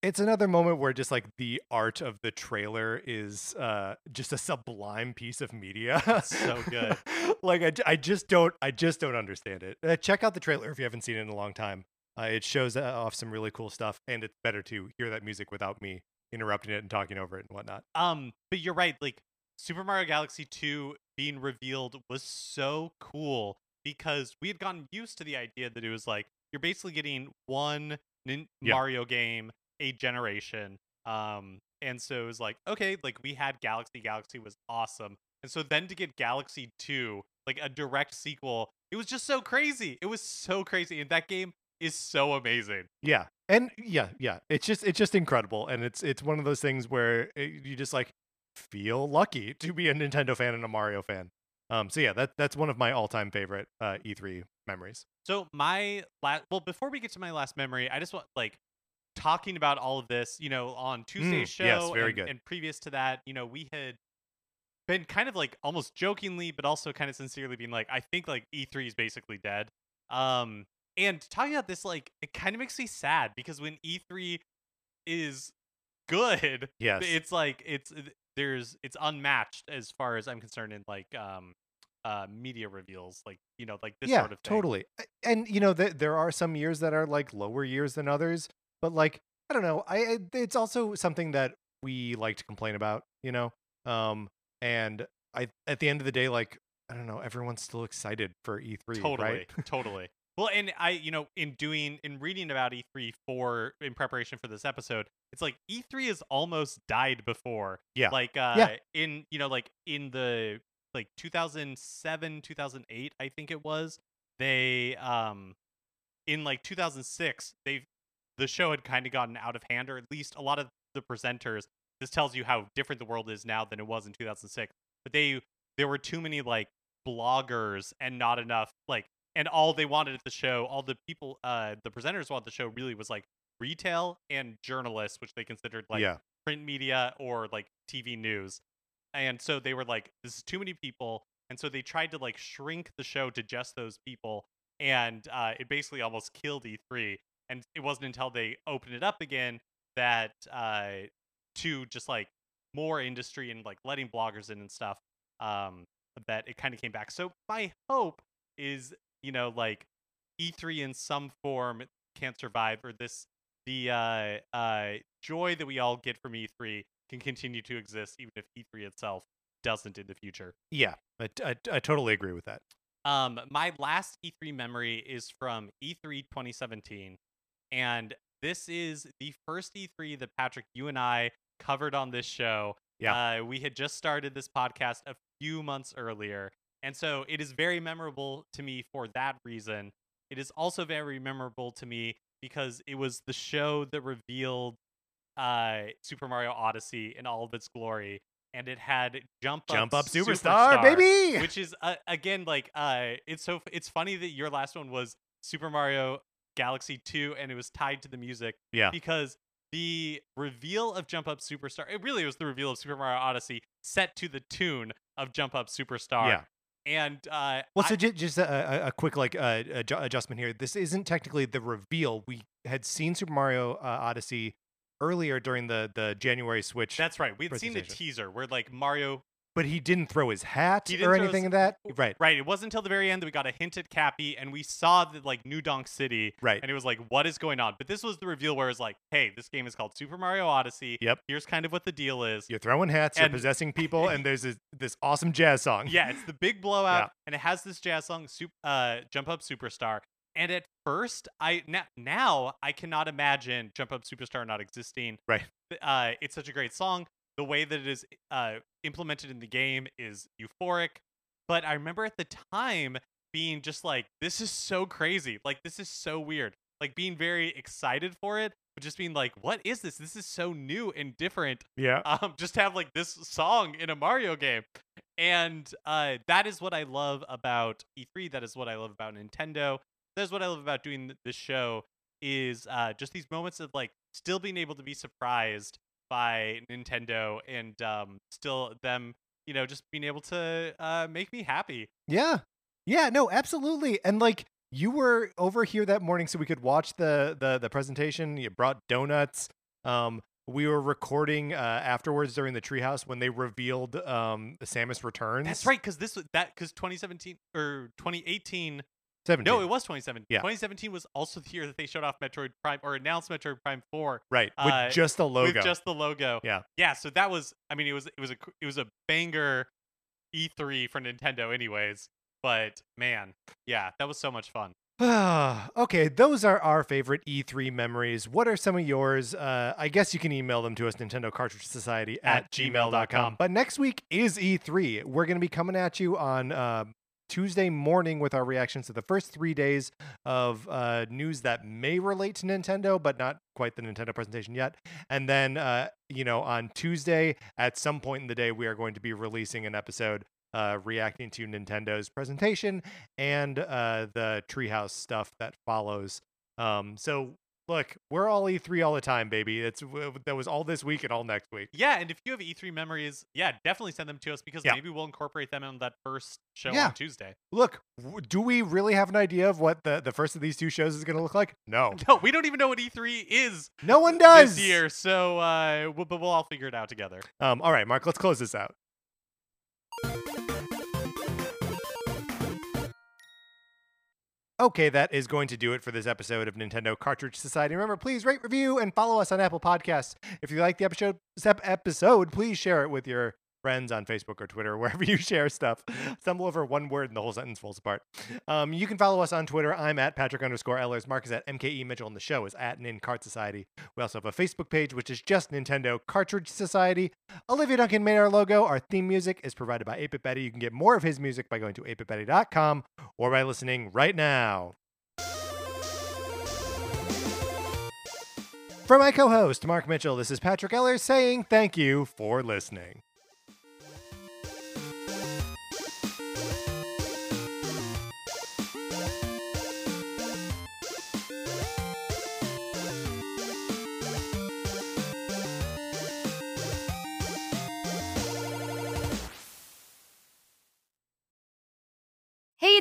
It's another moment where just like the art of the trailer is uh just a sublime piece of media. so good. like I just don't I just don't understand it. Uh, check out the trailer if you haven't seen it in a long time. Uh, it shows uh, off some really cool stuff, and it's better to hear that music without me interrupting it and talking over it and whatnot. Um, but you're right. Like Super Mario Galaxy 2 being revealed was so cool because we had gotten used to the idea that it was like you're basically getting one nin-. Mario game a generation. Um, and so it was like okay, like we had Galaxy. Galaxy was awesome, and so then to get Galaxy 2, like a direct sequel, it was just so crazy. It was so crazy, and that game is so amazing. Yeah, and yeah, yeah, it's just it's just incredible, and it's it's one of those things where it, you just like feel lucky to be a Nintendo fan and a Mario fan. Um, so yeah, that that's one of my all-time favorite uh, E3 memories. So my last, well, before we get to my last memory, I just want like talking about all of this. You know, on Tuesday's show, Mm, yes, very and, good. and previous to that, you know, we had been kind of like almost jokingly, but also kind of sincerely being like, I think like E3 is basically dead. Um, and talking about this, like, it kind of makes me sad because when E3 is good, Yes, it's like it's there's it's unmatched as far as I'm concerned in like um uh media reveals, like you know, like this yeah, sort of thing. totally. And you know, th- there are some years that are like lower years than others, but like I don't know, I it's also something that we like to complain about, you know. Um, and I at the end of the day, like I don't know, everyone's still excited for E3, totally right? totally well and i you know in doing in reading about e3 for in preparation for this episode it's like e3 has almost died before Yeah. like uh Yeah. in you know like in the like 2007 2008 i think it was they um in like 2006 they've the show had kind of gotten out of hand or at least a lot of the presenters this tells you how different the world is now than it was in 2006 but they there were too many like bloggers and not enough like and all they wanted at the show all the people uh the presenters wanted the show really was like retail and journalists which they considered like yeah, print media or like tv news and so they were like this is too many people and so they tried to like shrink the show to just those people and uh it basically almost killed e3 and it wasn't until they opened it up again that uh to just like more industry and like letting bloggers in and stuff um that it kind of came back so my hope is you know like e3 in some form can't survive or this the uh uh joy that we all get from e3 can continue to exist even if e3 itself doesn't in the future yeah. I, I, I totally agree with that. um, my last E3 memory is from E E3 2017, and this is the first E3 that Patrick, you and I covered on this show. Yeah. uh, we had just started this podcast a few months earlier, and so it is very memorable to me for that reason. It is also very memorable to me because it was the show that revealed uh, Super Mario Odyssey in all of its glory, and it had Jump Up, Jump up, superstar, baby. which is uh, again like uh it's so it's funny that your last one was Super Mario Galaxy 2 and it was tied to the music Yeah. because the reveal of Jump Up Superstar it really was the reveal of Super Mario Odyssey set to the tune of Jump Up Superstar Yeah. and uh Well, so ju- just a, a- quick like uh, adju- adjustment here. This isn't technically the reveal. We had seen Super Mario uh, Odyssey earlier during the the January Switch, that's right we had seen the teaser where like Mario but he didn't throw his hat or anything his- of that. Right, right it wasn't until the very end that we got a hint at Cappy and we saw the like New Donk City right. and it was like what is going on but this was the reveal where it's like hey this game is called Super Mario Odyssey Yep. here's kind of what the deal is You're throwing hats. And- you're possessing people, and there's this, this awesome jazz song. yeah, it's the big blowout, Yeah. and it has this jazz song, uh, "Jump Up Superstar." And at first, I now, now I cannot imagine "Jump Up Superstar" not existing. Right. Uh, it's such a great song. The way that it is uh, implemented in the game is euphoric. But I remember at the time being just like, "This is so crazy! Like, this is so weird!" Like being very excited for it, but just being like, "What is this? This is so new and different." yeah. um, just have like this song in a Mario game. And uh, that is what I love about E3. That is what I love about Nintendo. That is what I love about doing th- this show. Is uh, just these moments of like still being able to be surprised by Nintendo and um, still them, you know, just being able to uh, make me happy. Yeah. Yeah, no, absolutely. And like you were over here that morning so we could watch the the the presentation. You brought donuts. Um, we were recording uh, afterwards during the treehouse when they revealed um, Samus Returns. That's right, because this was that because 2017 or 2018. 17. No, it was 2017. Yeah. 2017 was also the year that they showed off Metroid Prime or announced Metroid Prime 4 right with uh, just the logo. with just the logo. Yeah. Yeah. So that was. I mean, it was it was a it was a banger E3 for Nintendo, anyways. But man, yeah, that was so much fun. okay, those are our favorite E3 memories. What are some of yours? Uh, I guess you can email them to us, Nintendo Cartridge Society at, At gmail.com. gmail.com. But next week is E3. We're going to be coming at you on uh, Tuesday morning with our reactions to the first three days of uh, news that may relate to Nintendo, but not quite the Nintendo presentation yet. And then, uh, you know, on Tuesday, at some point in the day, we are going to be releasing an episode uh, reacting to Nintendo's presentation and uh, the Treehouse stuff that follows. Um, so look, we're all E3 all the time, baby. It's that was all this week and all next week. Yeah, and if you have E3 memories, yeah, definitely send them to us because Yeah. maybe we'll incorporate them in that first show Yeah. on Tuesday. Look, w- do we really have an idea of what the, the first of these two shows is going to look like? No, No, we don't even know what E3 is no one does. this year, so uh, we'll, but we'll all figure it out together. Um, all right, Mark, let's close this out. Okay, that is going to do it for this episode of Nintendo Cartridge Society. Remember, please rate, review, and follow us on Apple Podcasts. If you like the episode, episode, please share it with your friends on Facebook or Twitter, wherever you share stuff. Stumble over one word and the whole sentence falls apart. Um, you can follow us on Twitter. I'm at Patrick underscore Ellers. Mark is at MKE Mitchell, and the show is at Nin Cart Society. We also have a Facebook page, which is just Nintendo Cartridge Society. Olivia Duncan made our logo. Our theme music is provided by 8 Betty. You can get more of his music by going to 8bitbetty.com or by listening right now. For my co host, Mark Mitchell, this is Patrick Ellers saying thank you for listening.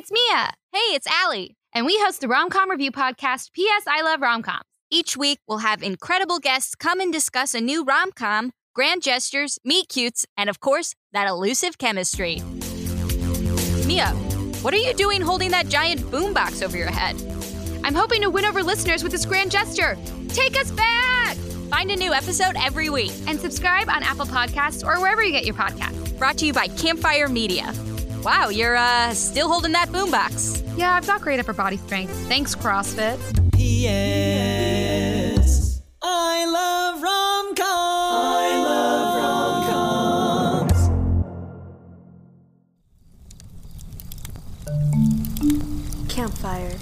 It's Mia. Hey, it's Allie. And we host the Romcom Review podcast, P.S. I Love Romcoms. Each week, we'll have incredible guests come and discuss a new rom com, grand gestures, meet cutes, and of course, that elusive chemistry. Mia, what are you doing holding that giant boombox over your head? I'm hoping to win over listeners with this grand gesture. Take us back! Find a new episode every week. And subscribe on Apple Podcasts or wherever you get your podcasts. Brought to you by Campfire Media. Wow, you're uh, still holding that boombox. Yeah, I've got great upper body strength. Thanks, CrossFit. P.S. I love rom-coms. I love rom-coms. Campfire.